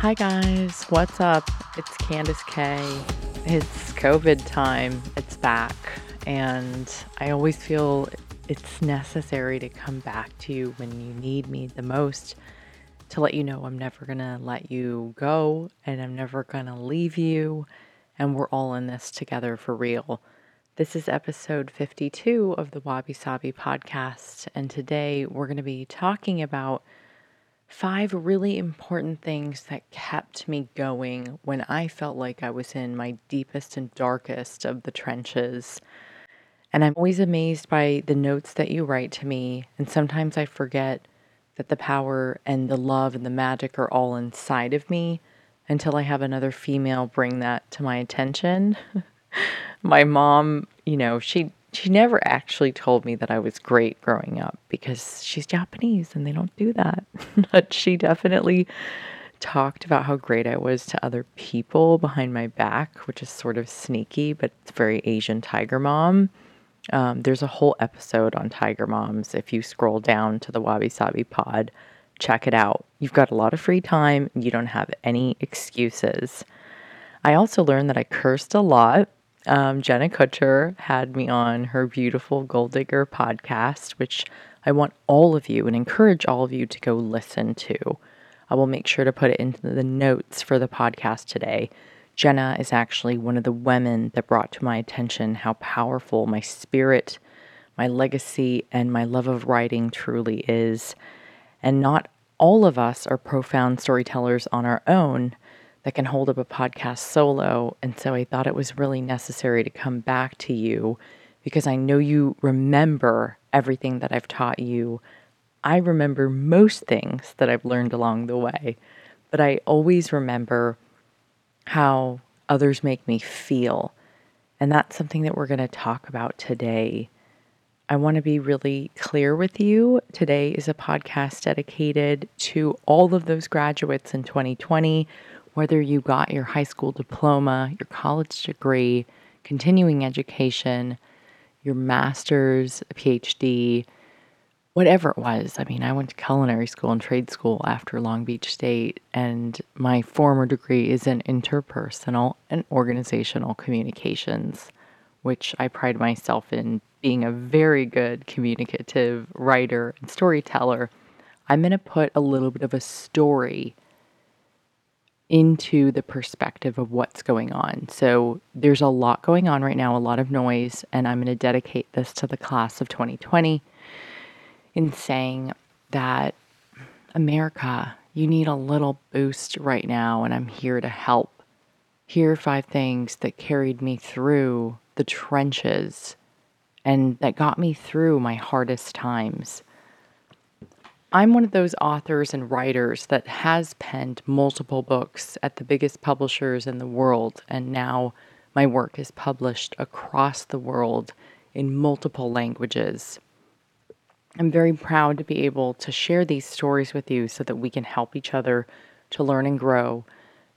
Hi guys, what's up? It's Candice K. It's COVID time. It's back, and I always feel it's necessary to come back to you when you need me the most to let you know I'm never going to let you go and I'm never going to leave you and we're all in this together for real. This is episode 52 of the Wabi Sabi podcast and today we're going to be talking about five really important things that kept me going when I felt like I was in my deepest and darkest of the trenches. And I'm always amazed by the notes that you write to me. And sometimes I forget that the power and the love and the magic are all inside of me until I have another female bring that to my attention. my mom, you know, she she never actually told me that I was great growing up because she's Japanese and they don't do that. but she definitely talked about how great I was to other people behind my back, which is sort of sneaky, but it's very Asian tiger mom. Um, there's a whole episode on tiger moms. If you scroll down to the Wabi Sabi pod, check it out. You've got a lot of free time you don't have any excuses. I also learned that I cursed a lot um, Jenna Kutcher had me on her beautiful Goal Digger podcast, which I want all of you and encourage all of you to go listen to. I will make sure to put it into the notes for the podcast today. Jenna is actually one of the women that brought to my attention how powerful my spirit, my legacy, and my love of writing truly is. And not all of us are profound storytellers on our own that can hold up a podcast solo. And so I thought it was really necessary to come back to you because I know you remember everything that I've taught you. I remember most things that I've learned along the way, but I always remember how others make me feel. And that's something that we're going to talk about today. I want to be really clear with you. Today is a podcast dedicated to all of those graduates in 2020 whether you got your high school diploma, your college degree, continuing education, your master's, a PhD, whatever it was. I mean, I went to culinary school and trade school after Long Beach State, and my former degree is in interpersonal and organizational communications, which I pride myself in being a very good communicative writer and storyteller. I'm going to put a little bit of a story into the perspective of what's going on. So there's a lot going on right now, a lot of noise, and I'm going to dedicate this to the class of 2020 in saying that America, you need a little boost right now, and I'm here to help. Here are five things that carried me through the trenches and that got me through my hardest times. I'm one of those authors and writers that has penned multiple books at the biggest publishers in the world, and now my work is published across the world in multiple languages. I'm very proud to be able to share these stories with you so that we can help each other to learn and grow,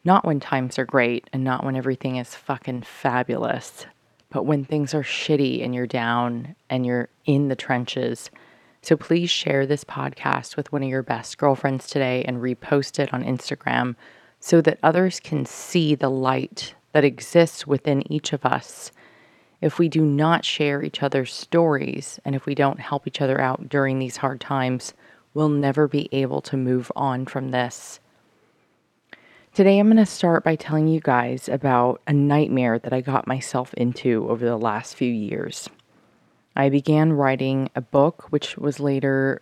not when times are great and not when everything is fucking fabulous, but when things are shitty and you're down and you're in the trenches so please share this podcast with one of your best girlfriends today and repost it on Instagram so that others can see the light that exists within each of us. If we do not share each other's stories and if we don't help each other out during these hard times, we'll never be able to move on from this. Today, I'm going to start by telling you guys about a nightmare that I got myself into over the last few years. I began writing a book, which was later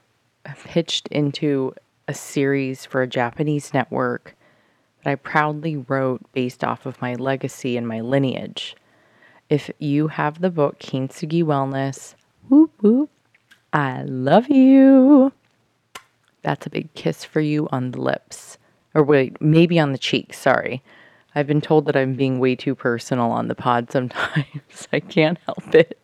pitched into a series for a Japanese network that I proudly wrote based off of my legacy and my lineage. If you have the book Kintsugi Wellness, whoop whoop, I love you. That's a big kiss for you on the lips. Or wait, maybe on the cheek, sorry. I've been told that I'm being way too personal on the pod sometimes. I can't help it.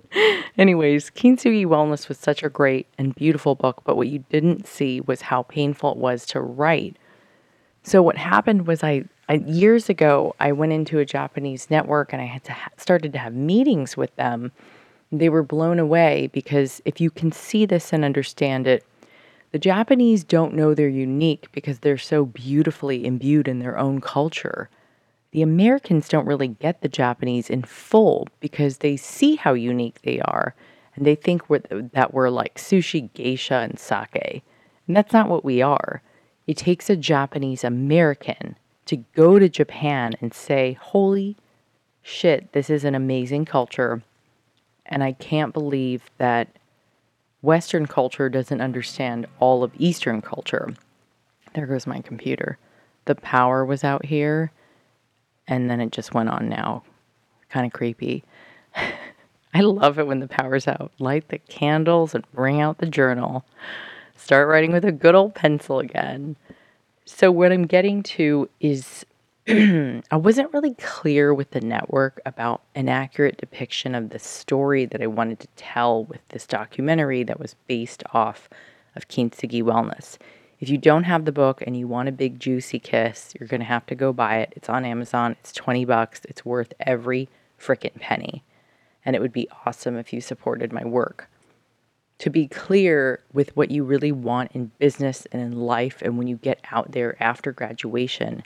Anyways, Kintsugi Wellness was such a great and beautiful book, but what you didn't see was how painful it was to write. So what happened was I, I years ago I went into a Japanese network and I had to ha- started to have meetings with them. They were blown away because if you can see this and understand it, The Japanese don't know they're unique because they're so beautifully imbued in their own culture. The Americans don't really get the Japanese in full because they see how unique they are and they think we're, that we're like sushi, geisha, and sake. And that's not what we are. It takes a Japanese American to go to Japan and say, Holy shit, this is an amazing culture. And I can't believe that Western culture doesn't understand all of Eastern culture. There goes my computer. The power was out here, and then it just went on now. Kind of creepy. I love it when the power's out. Light the candles and bring out the journal. Start writing with a good old pencil again. So, what I'm getting to is I wasn't really clear with the network about an accurate depiction of the story that I wanted to tell with this documentary that was based off of Kintsugi Wellness. If you don't have the book and you want a big juicy kiss, you're going to have to go buy it. It's on Amazon. It's 20 bucks. It's worth every freaking penny. And it would be awesome if you supported my work to be clear with what you really want in business and in life and when you get out there after graduation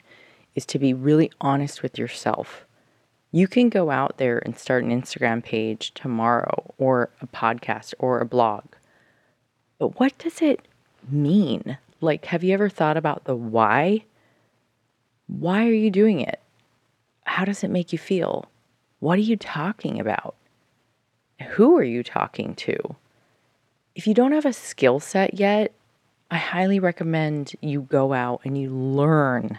is to be really honest with yourself. You can go out there and start an Instagram page tomorrow or a podcast or a blog. But what does it mean? Like, have you ever thought about the why? Why are you doing it? How does it make you feel? What are you talking about? Who are you talking to? if you don't have a skill set yet, I highly recommend you go out and you learn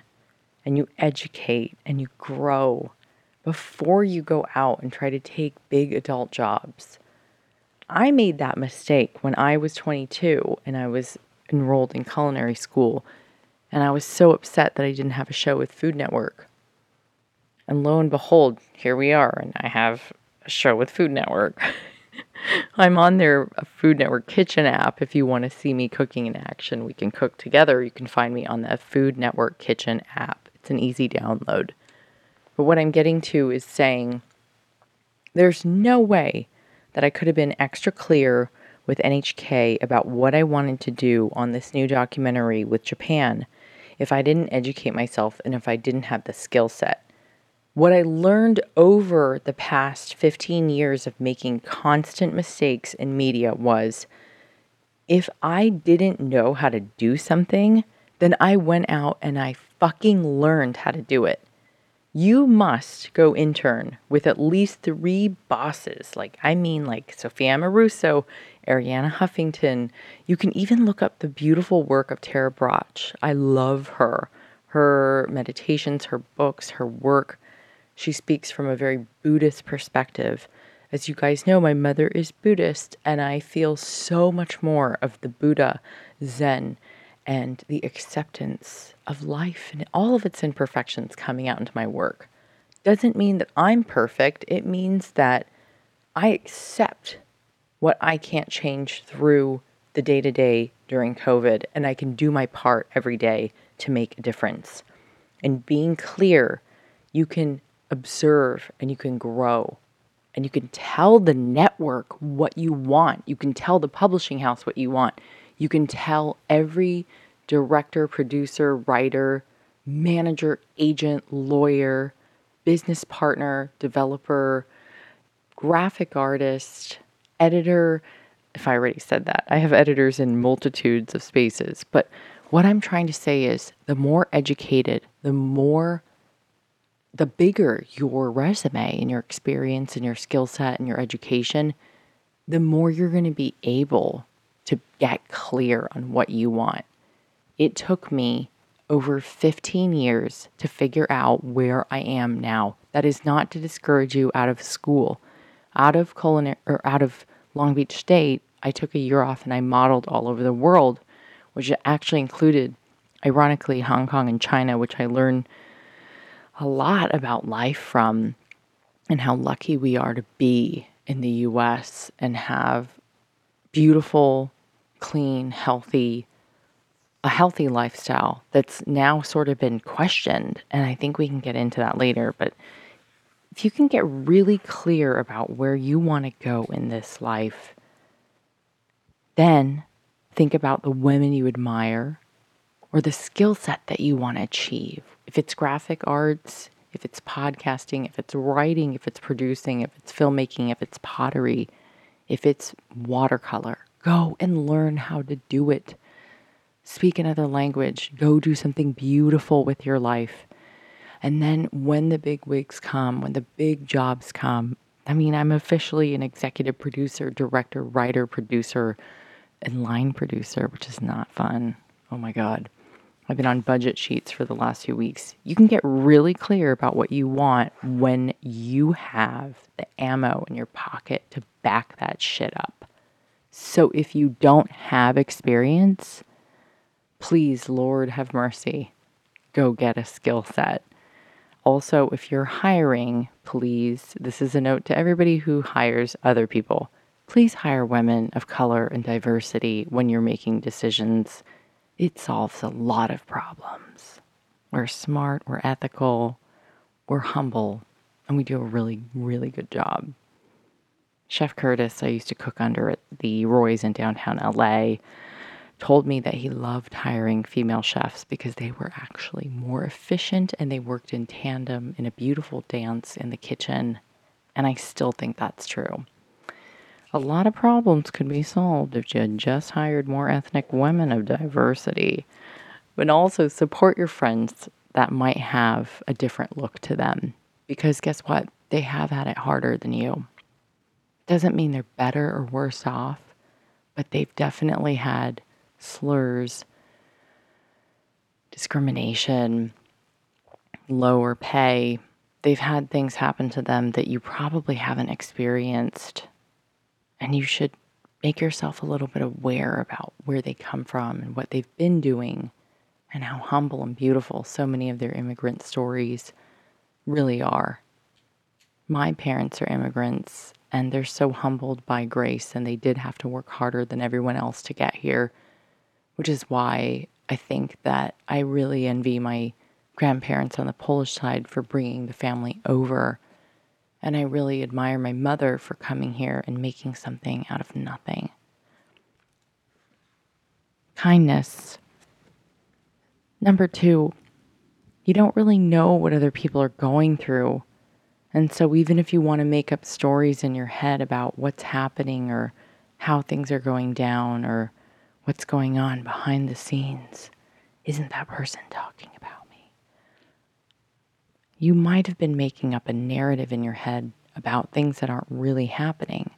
and you educate and you grow before you go out and try to take big adult jobs. I made that mistake when I was 22 and I was enrolled in culinary school, and I was so upset that I didn't have a show with Food Network. And lo and behold, here we are, and I have a show with Food Network. I'm on their uh, Food Network Kitchen app. If you want to see me cooking in action, we can cook together. You can find me on the Food Network Kitchen app. It's an easy download. But what I'm getting to is saying there's no way that I could have been extra clear with NHK about what I wanted to do on this new documentary with Japan if I didn't educate myself and if I didn't have the skill set. What I learned over the past 15 years of making constant mistakes in media was if I didn't know how to do something, then I went out and I fucking learned how to do it. You must go intern with at least three bosses. Like, I mean, like Sophia Amoruso, Arianna Huffington. You can even look up the beautiful work of Tara Brach. I love her. Her meditations, her books, her work she speaks from a very Buddhist perspective. As you guys know, my mother is Buddhist, and I feel so much more of the Buddha, Zen, and the acceptance of life and all of its imperfections coming out into my work. Doesn't mean that I'm perfect, it means that I accept what I can't change through the day to day during COVID, and I can do my part every day to make a difference. And being clear, you can observe and you can grow and you can tell the network what you want. You can tell the publishing house what you want. You can tell every director, producer, writer, manager, agent, lawyer, business partner, developer, graphic artist, editor. If I already said that, I have editors in multitudes of spaces. But what I'm trying to say is the more educated, the more the bigger your resume and your experience and your skill set and your education, the more you're going to be able to get clear on what you want. It took me over 15 years to figure out where I am now. That is not to discourage you out of school. Out of culinary or out of Long Beach State, I took a year off and I modeled all over the world, which actually included ironically Hong Kong and China, which I learned a lot about life from and how lucky we are to be in the US and have beautiful, clean, healthy, a healthy lifestyle that's now sort of been questioned. And I think we can get into that later. But if you can get really clear about where you want to go in this life, then Think about the women you admire or the skill set that you want to achieve. If it's graphic arts, if it's podcasting, if it's writing, if it's producing, if it's filmmaking, if it's pottery, if it's watercolor, go and learn how to do it. Speak another language, go do something beautiful with your life. And then when the big wigs come, when the big jobs come, I mean, I'm officially an executive producer, director, writer, producer, and line producer, which is not fun. Oh my God. I've been on budget sheets for the last few weeks. You can get really clear about what you want when you have the ammo in your pocket to back that shit up. So if you don't have experience, please, Lord, have mercy. Go get a skill set. Also, if you're hiring, please, this is a note to everybody who hires other people. Please hire women of color and diversity when you're making decisions it solves a lot of problems. We're smart, we're ethical, we're humble, and we do a really, really good job. Chef Curtis, I used to cook under at the Roy's in downtown LA, told me that he loved hiring female chefs because they were actually more efficient and they worked in tandem in a beautiful dance in the kitchen. And I still think that's true. A lot of problems could be solved if you had just hired more ethnic women of diversity. But also support your friends that might have a different look to them. Because guess what? They have had it harder than you. Doesn't mean they're better or worse off, but they've definitely had slurs, discrimination, lower pay. They've had things happen to them that you probably haven't experienced and you should make yourself a little bit aware about where they come from and what they've been doing and how humble and beautiful so many of their immigrant stories really are. My parents are immigrants and they're so humbled by grace and they did have to work harder than everyone else to get here, which is why I think that I really envy my grandparents on the Polish side for bringing the family over and I really admire my mother for coming here and making something out of nothing. Kindness. Number two, you don't really know what other people are going through. And so, even if you want to make up stories in your head about what's happening or how things are going down or what's going on behind the scenes, isn't that person talking about? Me? You might have been making up a narrative in your head about things that aren't really happening.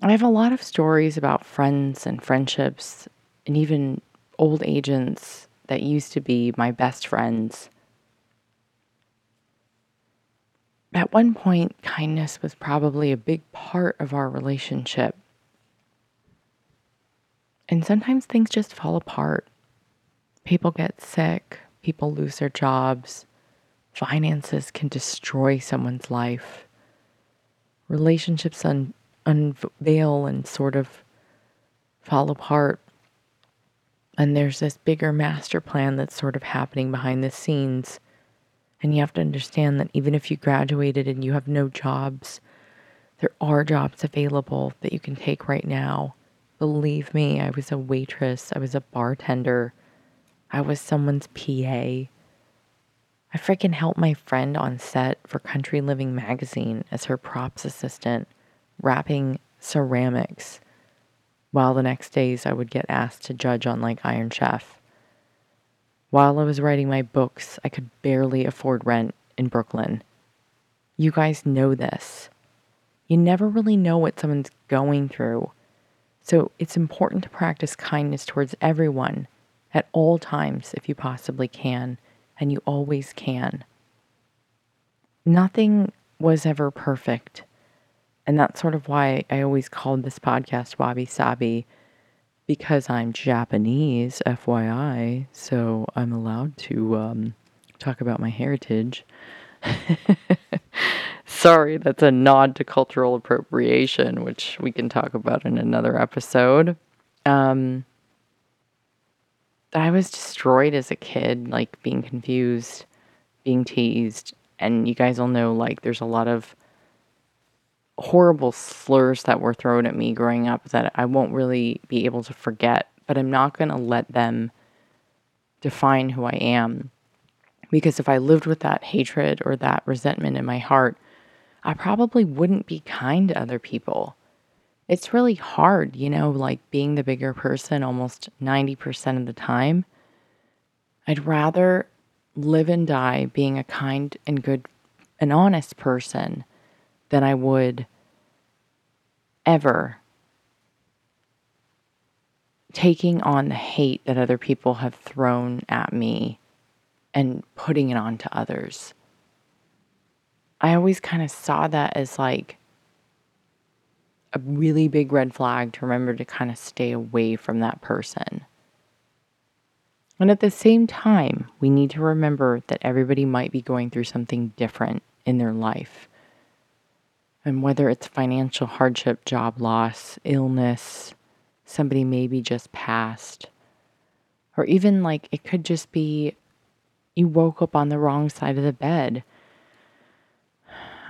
I have a lot of stories about friends and friendships and even old agents that used to be my best friends. At one point, kindness was probably a big part of our relationship. And sometimes things just fall apart. People get sick, People lose their jobs. Finances can destroy someone's life. Relationships un- unveil and sort of fall apart. And there's this bigger master plan that's sort of happening behind the scenes. And you have to understand that even if you graduated and you have no jobs, there are jobs available that you can take right now. Believe me, I was a waitress, I was a bartender. I was someone's PA. I freaking helped my friend on set for Country Living magazine as her props assistant, wrapping ceramics, while the next days I would get asked to judge on like Iron Chef. While I was writing my books, I could barely afford rent in Brooklyn. You guys know this. You never really know what someone's going through. So it's important to practice kindness towards everyone at all times if you possibly can, and you always can. Nothing was ever perfect. And that's sort of why I always called this podcast Wabi Sabi, because I'm Japanese, FYI, so I'm allowed to um, talk about my heritage. Sorry, that's a nod to cultural appropriation, which we can talk about in another episode. Um, I was destroyed as a kid, like being confused, being teased. And you guys all know, like, there's a lot of horrible slurs that were thrown at me growing up that I won't really be able to forget, but I'm not going to let them define who I am. Because if I lived with that hatred or that resentment in my heart, I probably wouldn't be kind to other people. It's really hard, you know, like being the bigger person almost 90% of the time. I'd rather live and die being a kind and good and honest person than I would ever taking on the hate that other people have thrown at me and putting it on to others. I always kind of saw that as like a really big red flag to remember to kind of stay away from that person. And at the same time, we need to remember that everybody might be going through something different in their life. And whether it's financial hardship, job loss, illness, somebody maybe just passed, or even like it could just be you woke up on the wrong side of the bed.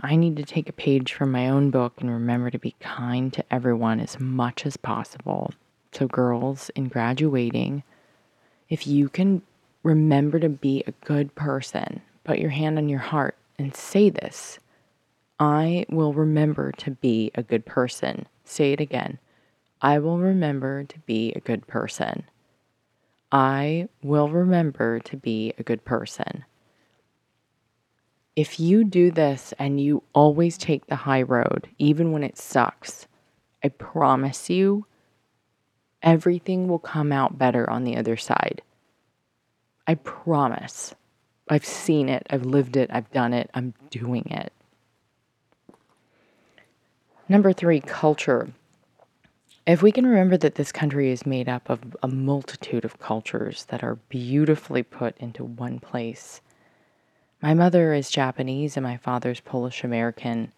I need to take a page from my own book and remember to be kind to everyone as much as possible. So, girls, in graduating, if you can remember to be a good person, put your hand on your heart and say this I will remember to be a good person. Say it again. I will remember to be a good person. I will remember to be a good person. If you do this and you always take the high road, even when it sucks, I promise you, everything will come out better on the other side. I promise. I've seen it, I've lived it, I've done it, I'm doing it. Number three, culture. If we can remember that this country is made up of a multitude of cultures that are beautifully put into one place. My mother is Japanese and my father's Polish American.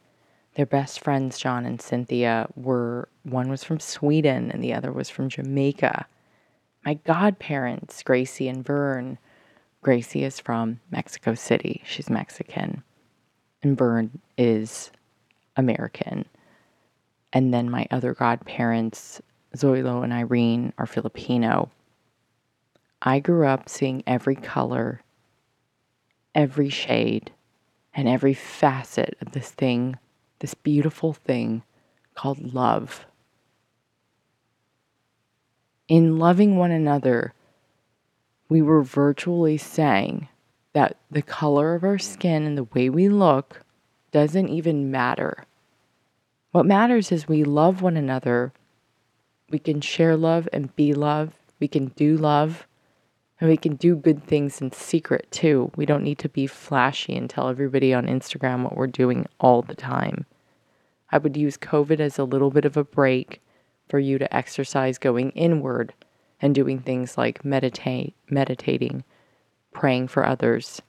Their best friends, John and Cynthia, were one was from Sweden and the other was from Jamaica. My godparents, Gracie and Vern, Gracie is from Mexico City. She's Mexican. And Vern is American. And then my other godparents, Zoilo and Irene, are Filipino. I grew up seeing every color, every shade, and every facet of this thing, this beautiful thing called love. In loving one another, we were virtually saying that the color of our skin and the way we look doesn't even matter. What matters is we love one another. We can share love and be love. We can do love. And we can do good things in secret too. We don't need to be flashy and tell everybody on Instagram what we're doing all the time. I would use COVID as a little bit of a break for you to exercise going inward and doing things like meditate, meditating, praying for others,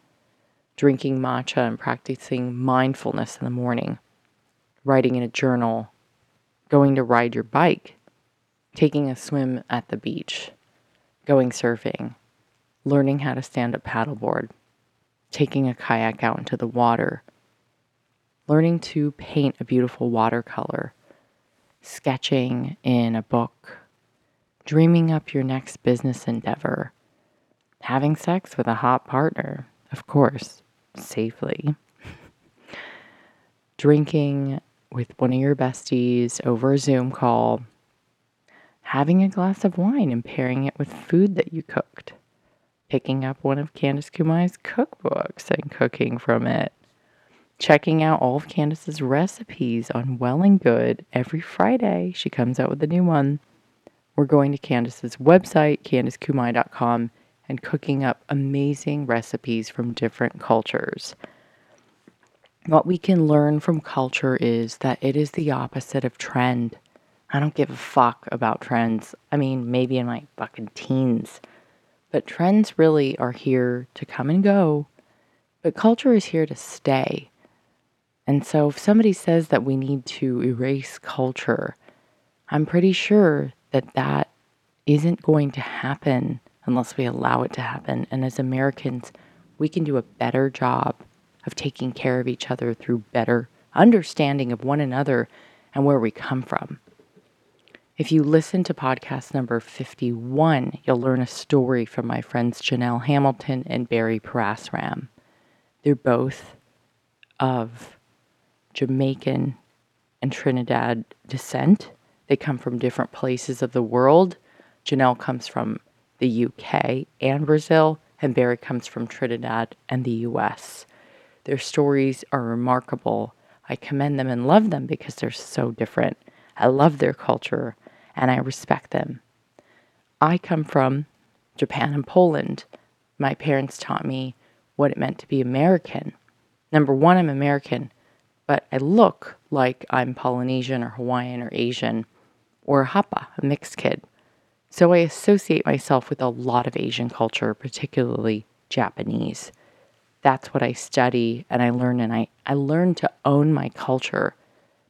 drinking matcha and practicing mindfulness in the morning writing in a journal, going to ride your bike, taking a swim at the beach, going surfing, learning how to stand up paddleboard, taking a kayak out into the water, learning to paint a beautiful watercolor, sketching in a book, dreaming up your next business endeavor, having sex with a hot partner, of course, safely, drinking with one of your besties over a Zoom call, having a glass of wine and pairing it with food that you cooked, picking up one of Candice Kumai's cookbooks and cooking from it, checking out all of Candice's recipes on Well and Good every Friday. She comes out with a new one. We're going to Candice's website, candicekumai.com, and cooking up amazing recipes from different cultures. What we can learn from culture is that it is the opposite of trend. I don't give a fuck about trends. I mean, maybe in my fucking teens. But trends really are here to come and go. But culture is here to stay. And so if somebody says that we need to erase culture, I'm pretty sure that that isn't going to happen unless we allow it to happen. And as Americans, we can do a better job of taking care of each other through better understanding of one another and where we come from. If you listen to podcast number 51, you'll learn a story from my friends Janelle Hamilton and Barry Parasram. They're both of Jamaican and Trinidad descent. They come from different places of the world. Janelle comes from the UK and Brazil, and Barry comes from Trinidad and the US. Their stories are remarkable. I commend them and love them because they're so different. I love their culture and I respect them. I come from Japan and Poland. My parents taught me what it meant to be American. Number one, I'm American, but I look like I'm Polynesian or Hawaiian or Asian or Hapa, a mixed kid. So I associate myself with a lot of Asian culture, particularly Japanese. That's what I study and I learn and I, I learned to own my culture.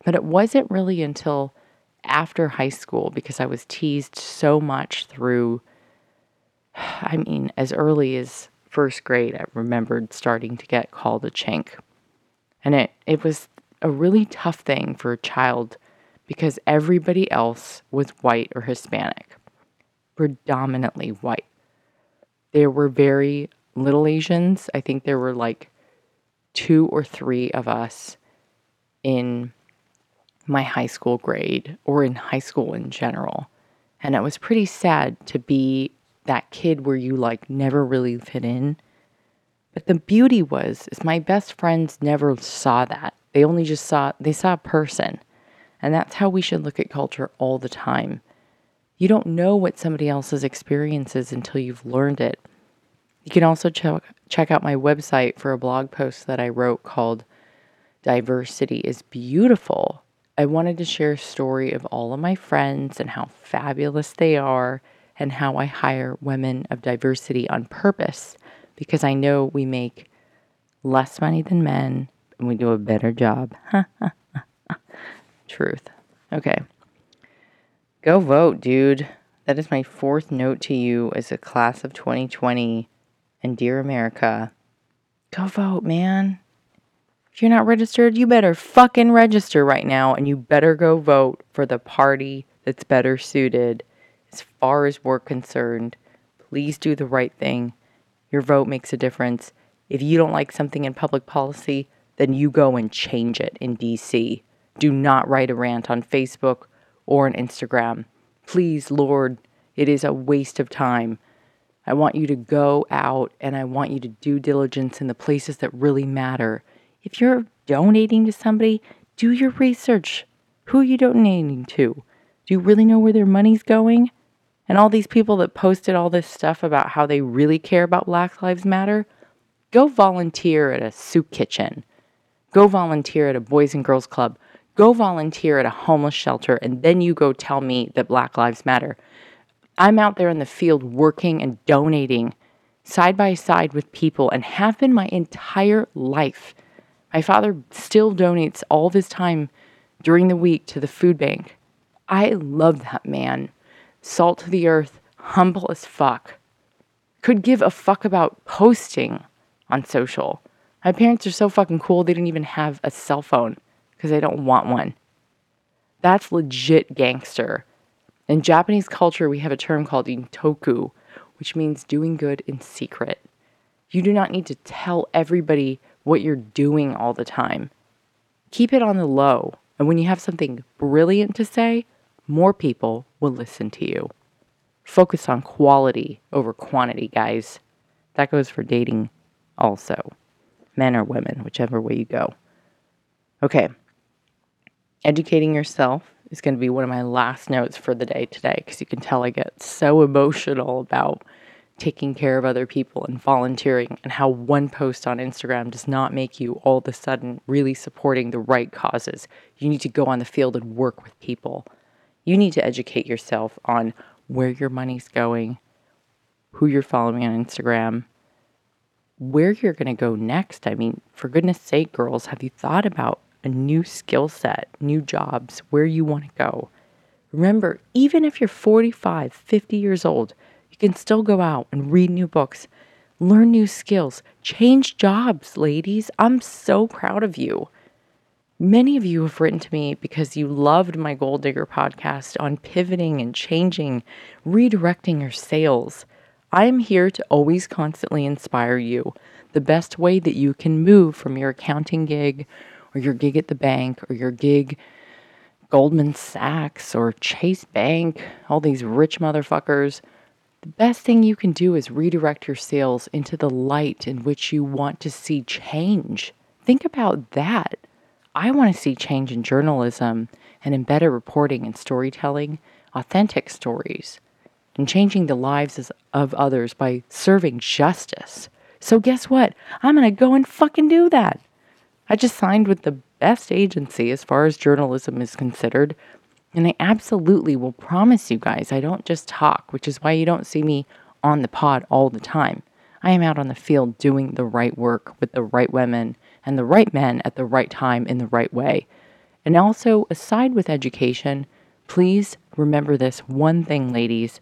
But it wasn't really until after high school because I was teased so much through I mean, as early as first grade, I remembered starting to get called a chink. And it, it was a really tough thing for a child because everybody else was white or Hispanic, predominantly white. There were very little Asians. I think there were like two or three of us in my high school grade or in high school in general. And it was pretty sad to be that kid where you like never really fit in. But the beauty was is my best friends never saw that. They only just saw they saw a person. And that's how we should look at culture all the time. You don't know what somebody else's experience is until you've learned it. You can also check, check out my website for a blog post that I wrote called Diversity is Beautiful. I wanted to share a story of all of my friends and how fabulous they are and how I hire women of diversity on purpose because I know we make less money than men and we do a better job. Truth. Okay. Go vote, dude. That is my fourth note to you as a class of 2020 and dear America. Go vote, man. If you're not registered, you better fucking register right now and you better go vote for the party that's better suited. As far as we're concerned, please do the right thing. Your vote makes a difference. If you don't like something in public policy, then you go and change it in DC. Do not write a rant on Facebook or on Instagram. Please, Lord, it is a waste of time. I want you to go out and I want you to do diligence in the places that really matter. If you're donating to somebody, do your research. Who are you donating to? Do you really know where their money's going? And all these people that posted all this stuff about how they really care about Black Lives Matter, go volunteer at a soup kitchen. Go volunteer at a Boys and Girls Club Go volunteer at a homeless shelter and then you go tell me that Black Lives Matter. I'm out there in the field working and donating side by side with people and have been my entire life. My father still donates all of his time during the week to the food bank. I love that man. Salt to the earth, humble as fuck. Could give a fuck about posting on social. My parents are so fucking cool, they didn't even have a cell phone because they don't want one. That's legit gangster. In Japanese culture, we have a term called intoku, which means doing good in secret. You do not need to tell everybody what you're doing all the time. Keep it on the low, and when you have something brilliant to say, more people will listen to you. Focus on quality over quantity, guys. That goes for dating also, men or women, whichever way you go. Okay, educating yourself is going to be one of my last notes for the day today because you can tell I get so emotional about taking care of other people and volunteering and how one post on Instagram does not make you all of a sudden really supporting the right causes. You need to go on the field and work with people. You need to educate yourself on where your money's going, who you're following on Instagram, where you're going to go next. I mean, for goodness sake, girls, have you thought about a new skill set, new jobs, where you want to go. Remember, even if you're 45, 50 years old, can still go out and read new books, learn new skills, change jobs, ladies. I'm so proud of you. Many of you have written to me because you loved my Goal Digger podcast on pivoting and changing, redirecting your sales. I am here to always constantly inspire you the best way that you can move from your accounting gig or your gig at the bank or your gig Goldman Sachs or Chase Bank, all these rich motherfuckers. The best thing you can do is redirect your sales into the light in which you want to see change. Think about that. I want to see change in journalism and in better reporting and storytelling, authentic stories, and changing the lives of others by serving justice. So, guess what? I'm going to go and fucking do that. I just signed with the best agency as far as journalism is considered. And I absolutely will promise you guys, I don't just talk, which is why you don't see me on the pod all the time. I am out on the field doing the right work with the right women and the right men at the right time in the right way. And also, aside with education, please remember this one thing, ladies.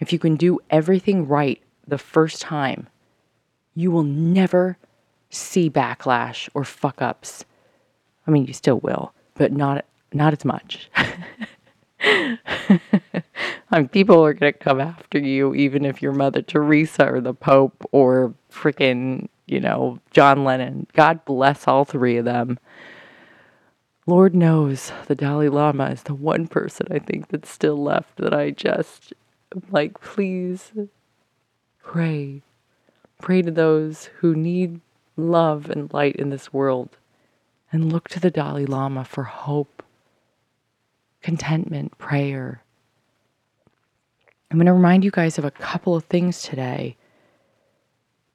If you can do everything right the first time, you will never see backlash or fuck ups. I mean, you still will, but not not as much. I mean, people are going to come after you, even if you're Mother Teresa or the Pope or freaking, you know, John Lennon. God bless all three of them. Lord knows the Dalai Lama is the one person I think that's still left that I just like, please pray. Pray to those who need love and light in this world and look to the Dalai Lama for hope, contentment, prayer. I'm going to remind you guys of a couple of things today.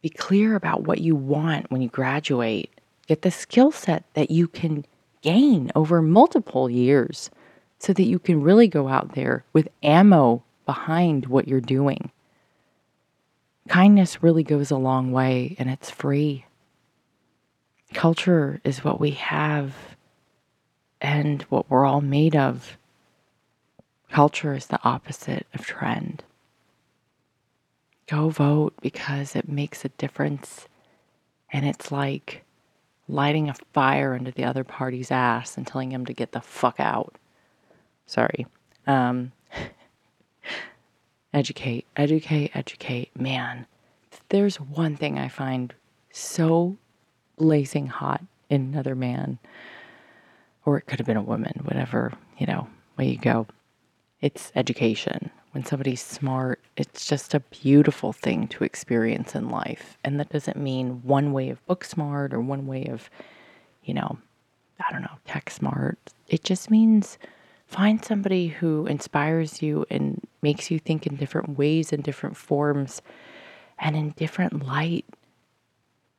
Be clear about what you want when you graduate. Get the skill set that you can gain over multiple years so that you can really go out there with ammo behind what you're doing. Kindness really goes a long way and it's free. Culture is what we have and what we're all made of. Culture is the opposite of trend. Go vote because it makes a difference. And it's like lighting a fire under the other party's ass and telling him to get the fuck out. Sorry. Um, educate, educate, educate. Man, there's one thing I find so blazing hot in another man, or it could have been a woman, whatever, you know, way you go. It's education. When somebody's smart, it's just a beautiful thing to experience in life. And that doesn't mean one way of book smart or one way of, you know, I don't know, tech smart. It just means find somebody who inspires you and makes you think in different ways and different forms and in different light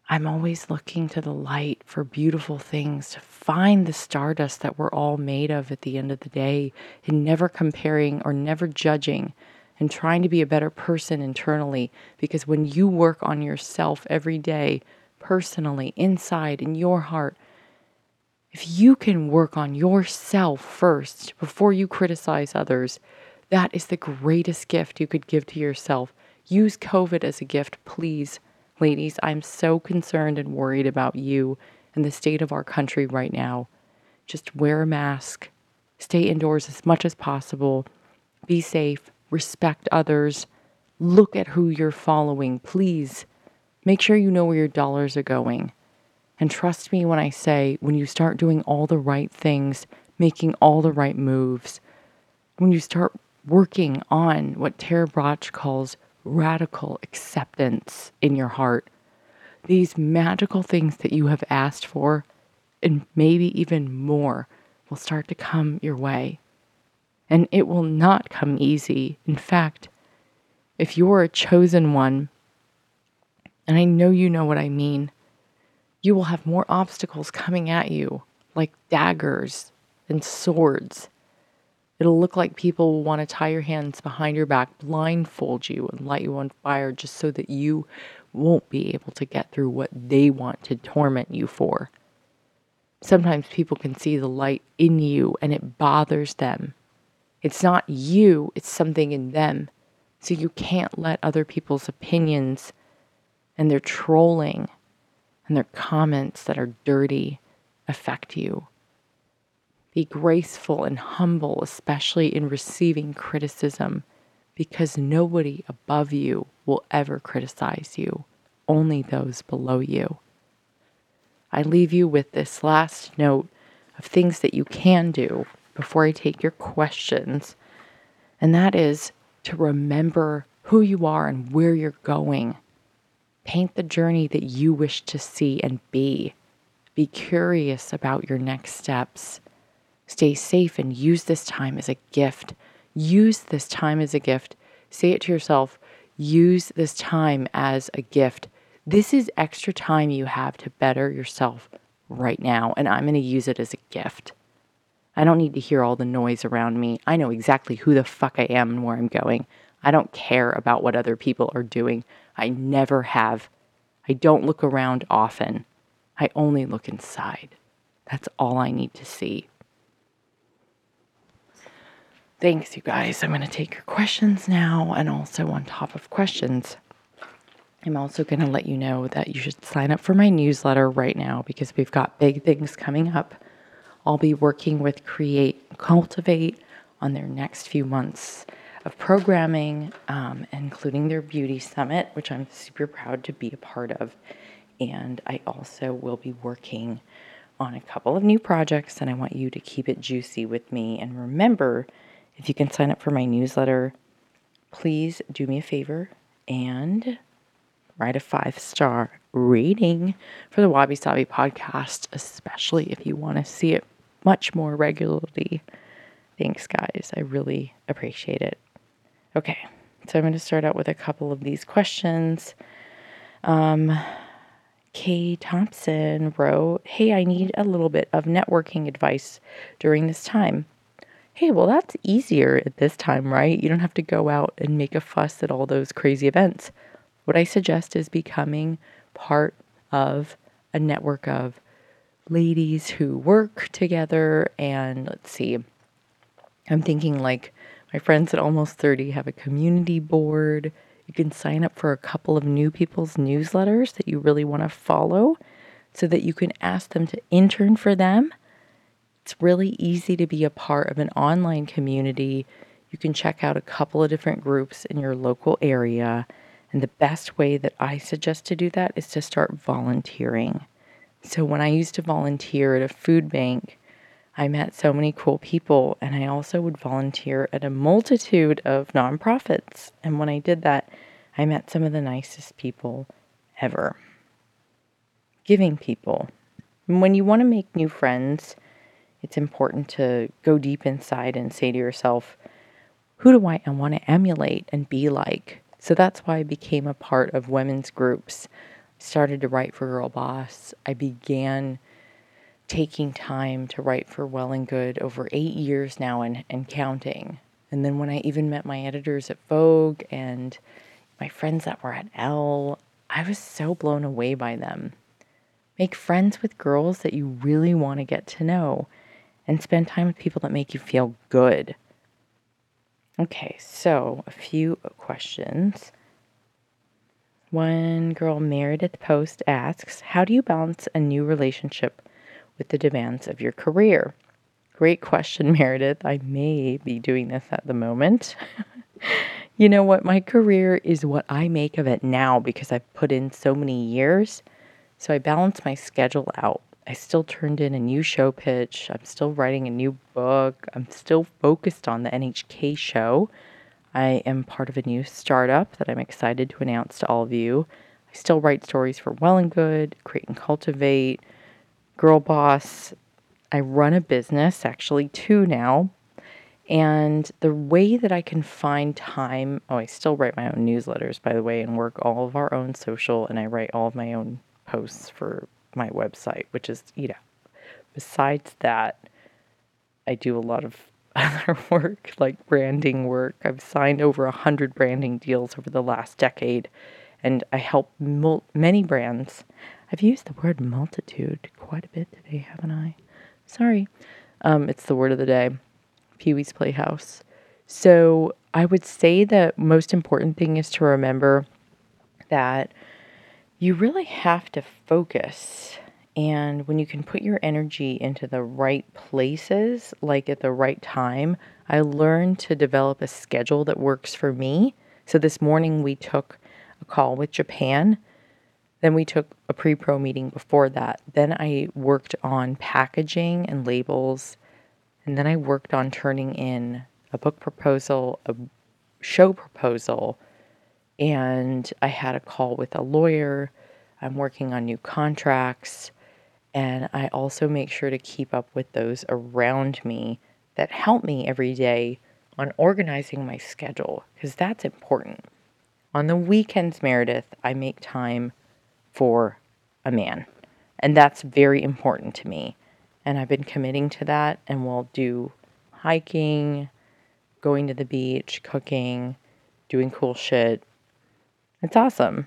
I'm always looking to the light for beautiful things, to find the stardust that we're all made of at the end of the day, and never comparing or never judging and trying to be a better person internally. Because when you work on yourself every day, personally, inside, in your heart, if you can work on yourself first before you criticize others, that is the greatest gift you could give to yourself. Use COVID as a gift, please. Ladies, I'm so concerned and worried about you and the state of our country right now. Just wear a mask, stay indoors as much as possible, be safe, respect others, look at who you're following, please. Make sure you know where your dollars are going. And trust me when I say, when you start doing all the right things, making all the right moves, when you start working on what Tara Brach calls radical acceptance in your heart. These magical things that you have asked for, and maybe even more, will start to come your way. And it will not come easy. In fact, if you're a chosen one, and I know you know what I mean, you will have more obstacles coming at you, like daggers and swords It'll look like people will want to tie your hands behind your back, blindfold you, and light you on fire just so that you won't be able to get through what they want to torment you for. Sometimes people can see the light in you and it bothers them. It's not you, it's something in them. So you can't let other people's opinions and their trolling and their comments that are dirty affect you. Be graceful and humble, especially in receiving criticism, because nobody above you will ever criticize you, only those below you. I leave you with this last note of things that you can do before I take your questions, and that is to remember who you are and where you're going. Paint the journey that you wish to see and be. Be curious about your next steps. Stay safe and use this time as a gift. Use this time as a gift. Say it to yourself use this time as a gift. This is extra time you have to better yourself right now, and I'm going to use it as a gift. I don't need to hear all the noise around me. I know exactly who the fuck I am and where I'm going. I don't care about what other people are doing. I never have. I don't look around often. I only look inside. That's all I need to see. Thanks, you guys. I'm going to take your questions now. And also, on top of questions, I'm also going to let you know that you should sign up for my newsletter right now because we've got big things coming up. I'll be working with Create Cultivate on their next few months of programming, um, including their beauty summit, which I'm super proud to be a part of. And I also will be working on a couple of new projects, and I want you to keep it juicy with me. And remember, if you can sign up for my newsletter, please do me a favor and write a five star rating for the Wabi Sabi podcast, especially if you want to see it much more regularly. Thanks, guys. I really appreciate it. Okay, so I'm going to start out with a couple of these questions. Um, Kay Thompson wrote, Hey, I need a little bit of networking advice during this time. Hey, well, that's easier at this time, right? You don't have to go out and make a fuss at all those crazy events. What I suggest is becoming part of a network of ladies who work together. And let's see, I'm thinking like my friends at Almost 30 have a community board. You can sign up for a couple of new people's newsletters that you really want to follow so that you can ask them to intern for them. It's really easy to be a part of an online community. You can check out a couple of different groups in your local area and the best way that I suggest to do that is to start volunteering. So, when I used to volunteer at a food bank, I met so many cool people, and I also would volunteer at a multitude of nonprofits. And when I did that, I met some of the nicest people ever. Giving people. When you want to make new friends, it's important to go deep inside and say to yourself, who do I want to emulate and be like? So that's why I became a part of women's groups. I started to write for Girl Boss. I began taking time to write for Well and Good over eight years now and, and counting. And then when I even met my editors at Vogue and my friends that were at Elle, I was so blown away by them. Make friends with girls that you really want to get to know and spend time with people that make you feel good. Okay, so a few questions. One girl, Meredith Post, asks How do you balance a new relationship with the demands of your career? Great question, Meredith. I may be doing this at the moment. you know what? My career is what I make of it now because I've put in so many years. So I balance my schedule out. I still turned in a new show pitch. I'm still writing a new book. I'm still focused on the NHK show. I am part of a new startup that I'm excited to announce to all of you. I still write stories for Well and Good, Create and Cultivate, Girl Boss. I run a business, actually, two now. And the way that I can find time, oh, I still write my own newsletters, by the way, and work all of our own social, and I write all of my own posts for my website, which is, you know, besides that, I do a lot of other work, like branding work. I've signed over a hundred branding deals over the last decade, and I help mul- many brands. I've used the word multitude quite a bit today, haven't I? Sorry. Um, it's the word of the day Pee Wee's Playhouse. So I would say the most important thing is to remember that you really have to focus And when you can put your energy into the right places, like at the right time, I learned to develop a schedule that works for me. So this morning we took a call with Japan. Then we took a pre pro meeting before that. Then I worked on packaging and labels. And then I worked on turning in a book proposal, a show proposal, and I had a call with a lawyer. I'm working on new contracts. And I also make sure to keep up with those around me that help me every day on organizing my schedule because that's important. On the weekends, Meredith, I make time for a man. And that's very important to me. And I've been committing to that and we'll do hiking, going to the beach, cooking, doing cool shit. It's awesome.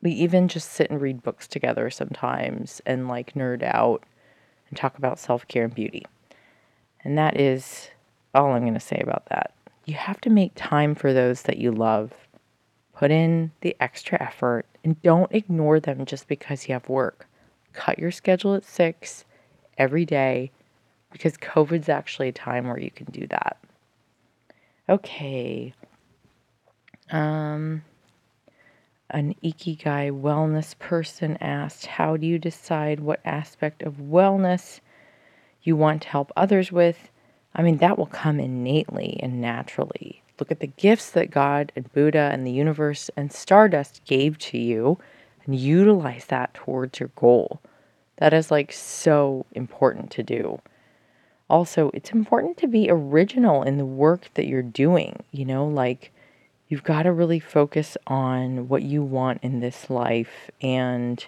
We even just sit and read books together sometimes and like nerd out and talk about self care and beauty. And that is all I'm going to say about that. You have to make time for those that you love. Put in the extra effort and don't ignore them just because you have work. Cut your schedule at six every day because COVID's actually a time where you can do that. Okay. Um, an Ikigai wellness person asked, How do you decide what aspect of wellness you want to help others with? I mean, that will come innately and naturally. Look at the gifts that God and Buddha and the universe and Stardust gave to you and utilize that towards your goal. That is like so important to do. Also, it's important to be original in the work that you're doing, you know, like you've got to really focus on what you want in this life and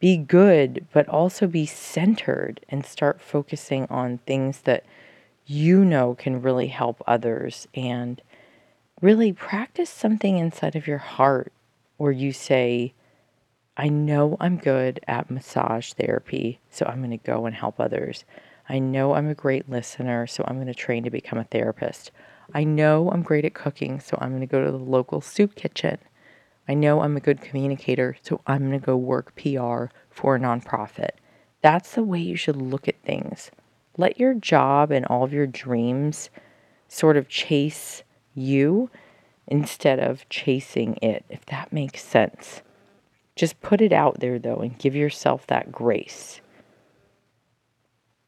be good, but also be centered and start focusing on things that you know can really help others and really practice something inside of your heart where you say, I know I'm good at massage therapy, so I'm going to go and help others. I know I'm a great listener, so I'm going to train to become a therapist. I know I'm great at cooking, so I'm going to go to the local soup kitchen. I know I'm a good communicator, so I'm going to go work PR for a nonprofit. That's the way you should look at things. Let your job and all of your dreams sort of chase you instead of chasing it, if that makes sense. Just put it out there though and give yourself that grace.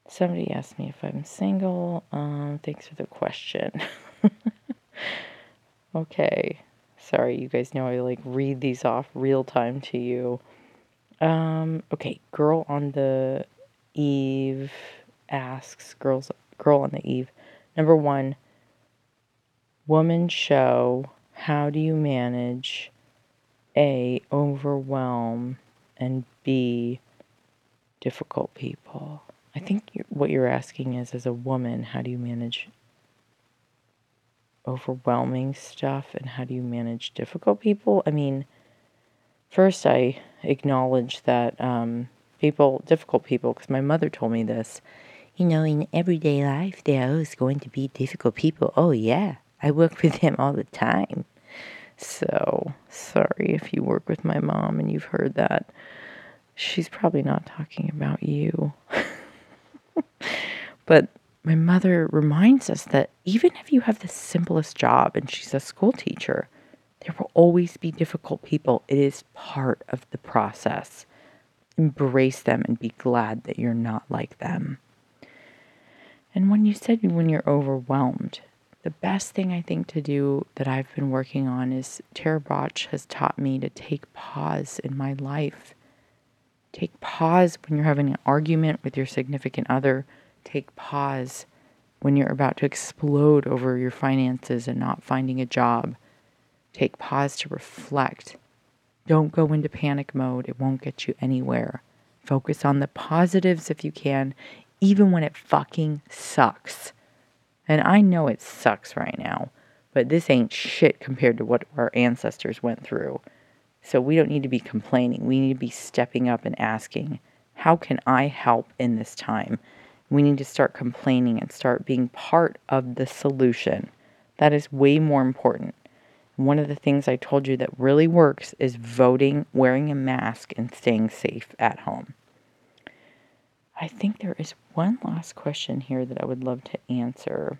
Somebody asked me if I'm single. Um, thanks for the question. okay. Sorry, you guys know I like read these off real time to you. Um, okay, girl on the eve asks girls girl on the eve. Number 1, woman show, how do you manage A overwhelm and B difficult people? I think what you're asking is as a woman, how do you manage overwhelming stuff and how do you manage difficult people? I mean, first I acknowledge that um, people, difficult people, because my mother told me this. You know, in everyday life, there are always going to be difficult people. Oh, yeah, I work with them all the time. So, sorry if you work with my mom and you've heard that. She's probably not talking about you. but my mother reminds us that even if you have the simplest job and she's a school teacher, there will always be difficult people. It is part of the process. Embrace them and be glad that you're not like them. And when you said when you're overwhelmed, the best thing I think to do that I've been working on is Tara has taught me to take pause in my life Take pause when you're having an argument with your significant other. Take pause when you're about to explode over your finances and not finding a job. Take pause to reflect. Don't go into panic mode, it won't get you anywhere. Focus on the positives if you can, even when it fucking sucks. And I know it sucks right now, but this ain't shit compared to what our ancestors went through. So we don't need to be complaining. We need to be stepping up and asking, how can I help in this time? We need to start complaining and start being part of the solution. That is way more important. One of the things I told you that really works is voting, wearing a mask, and staying safe at home. I think there is one last question here that I would love to answer.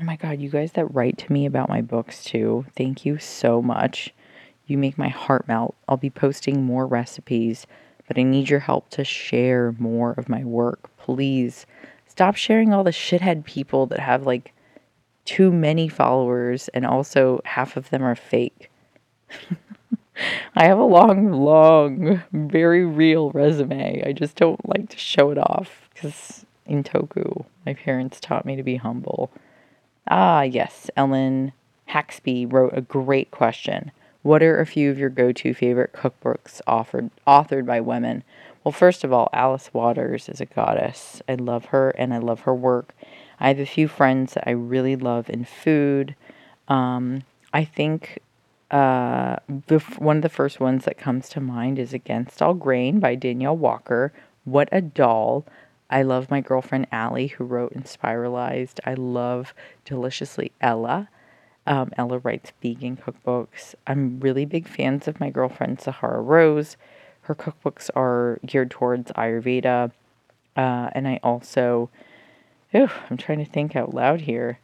Oh my God, you guys that write to me about my books too, thank you so much. You make my heart melt. I'll be posting more recipes, but I need your help to share more of my work. Please stop sharing all the shithead people that have like too many followers and also half of them are fake. I have a long, long, very real resume. I just don't like to show it off because in Toku, my parents taught me to be humble. Ah, yes, Ellen Haxby wrote a great question. What are a few of your go to favorite cookbooks offered, authored by women? Well, first of all, Alice Waters is a goddess. I love her and I love her work. I have a few friends that I really love in food. Um, I think uh, the, one of the first ones that comes to mind is Against All Grain by Danielle Walker. What a doll. I love my girlfriend Allie, who wrote Inspiralized. I love Deliciously Ella. Um, Ella writes vegan cookbooks. I'm really big fans of my girlfriend Sahara Rose. Her cookbooks are geared towards Ayurveda. Uh, and I also, ooh, I'm trying to think out loud here.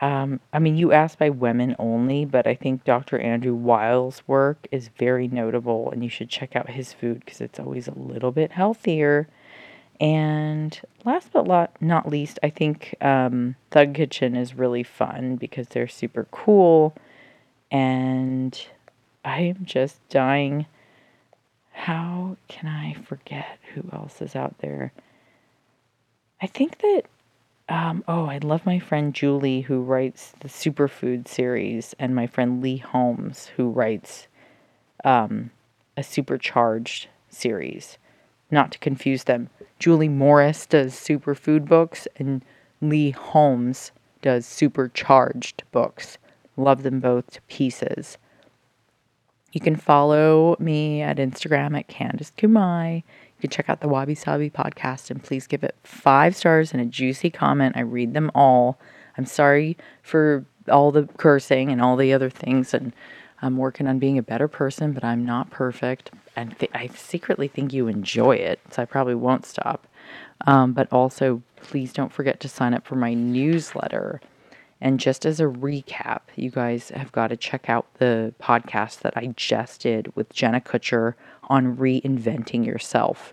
Um, I mean, you asked by women only, but I think Dr. Andrew Weil's work is very notable, and you should check out his food because it's always a little bit healthier and last but not least, I think um, Thug Kitchen is really fun because they're super cool. And I am just dying. How can I forget who else is out there? I think that, um, oh, I love my friend Julie who writes the Superfood series, and my friend Lee Holmes who writes um, a Supercharged series. Not to confuse them. Julie Morris does superfood books, and Lee Holmes does supercharged books. Love them both to pieces. You can follow me at Instagram at Candice Kumai. You can check out the Wabi Sabi podcast and please give it five stars and a juicy comment. I read them all. I'm sorry for all the cursing and all the other things, and I'm working on being a better person, but I'm not perfect and th- I secretly think you enjoy it, so I probably won't stop. Um, but also, please don't forget to sign up for my newsletter. And just as a recap, you guys have got to check out the podcast that I just did with Jenna Kutcher on reinventing yourself.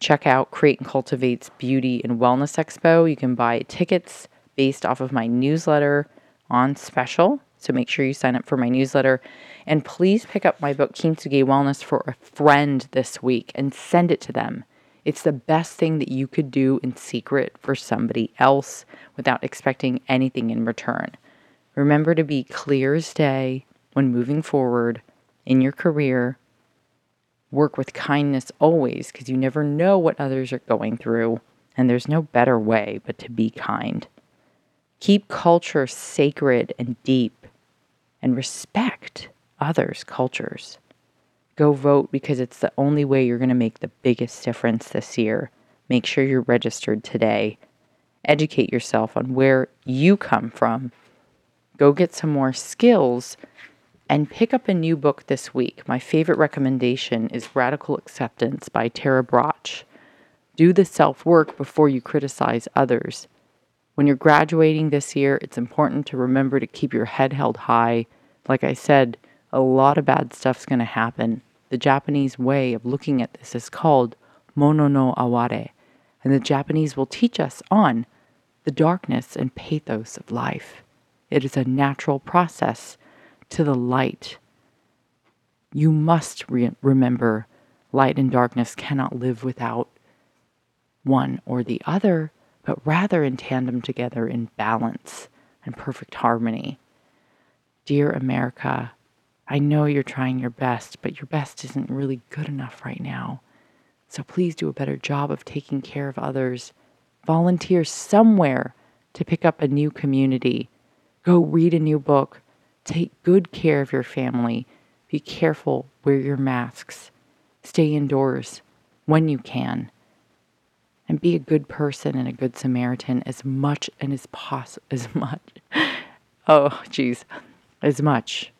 Check out Create and Cultivate's Beauty and Wellness Expo. You can buy tickets based off of my newsletter on special. So make sure you sign up for my newsletter. And please pick up my book, Kintsugi Wellness, for a friend this week and send it to them. It's the best thing that you could do in secret for somebody else without expecting anything in return. Remember to be clear as day when moving forward in your career. Work with kindness always because you never know what others are going through, and there's no better way but to be kind. Keep culture sacred and deep and respect others' cultures. Go vote because it's the only way you're going to make the biggest difference this year. Make sure you're registered today. Educate yourself on where you come from. Go get some more skills and pick up a new book this week. My favorite recommendation is Radical Acceptance by Tara Brach. Do the self work before you criticize others. When you're graduating this year, it's important to remember to keep your head held high. Like I said, a lot of bad stuff's going to happen. The Japanese way of looking at this is called mono no aware, and the Japanese will teach us on the darkness and pathos of life. It is a natural process to the light. You must re- remember light and darkness cannot live without one or the other, but rather in tandem together in balance and perfect harmony. Dear America, I know you're trying your best, but your best isn't really good enough right now. So please do a better job of taking care of others. Volunteer somewhere to pick up a new community. Go read a new book. Take good care of your family. Be careful, wear your masks. Stay indoors when you can. And be a good person and a good Samaritan as much and as possible, as much, oh, geez, as much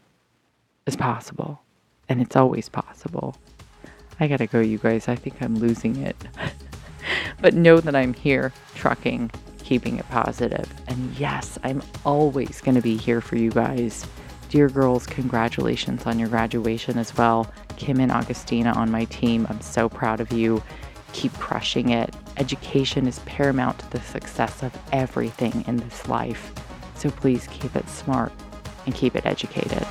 as possible. And it's always possible. I gotta go, you guys. I think I'm losing it. but know that I'm here, trucking, keeping it positive. And yes, I'm always gonna be here for you guys. Dear girls, congratulations on your graduation as well. Kim and Augustina on my team, I'm so proud of you. Keep crushing it. Education is paramount to the success of everything in this life. So please keep it smart and keep it educated.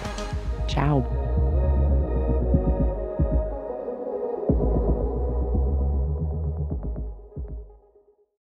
Ciao.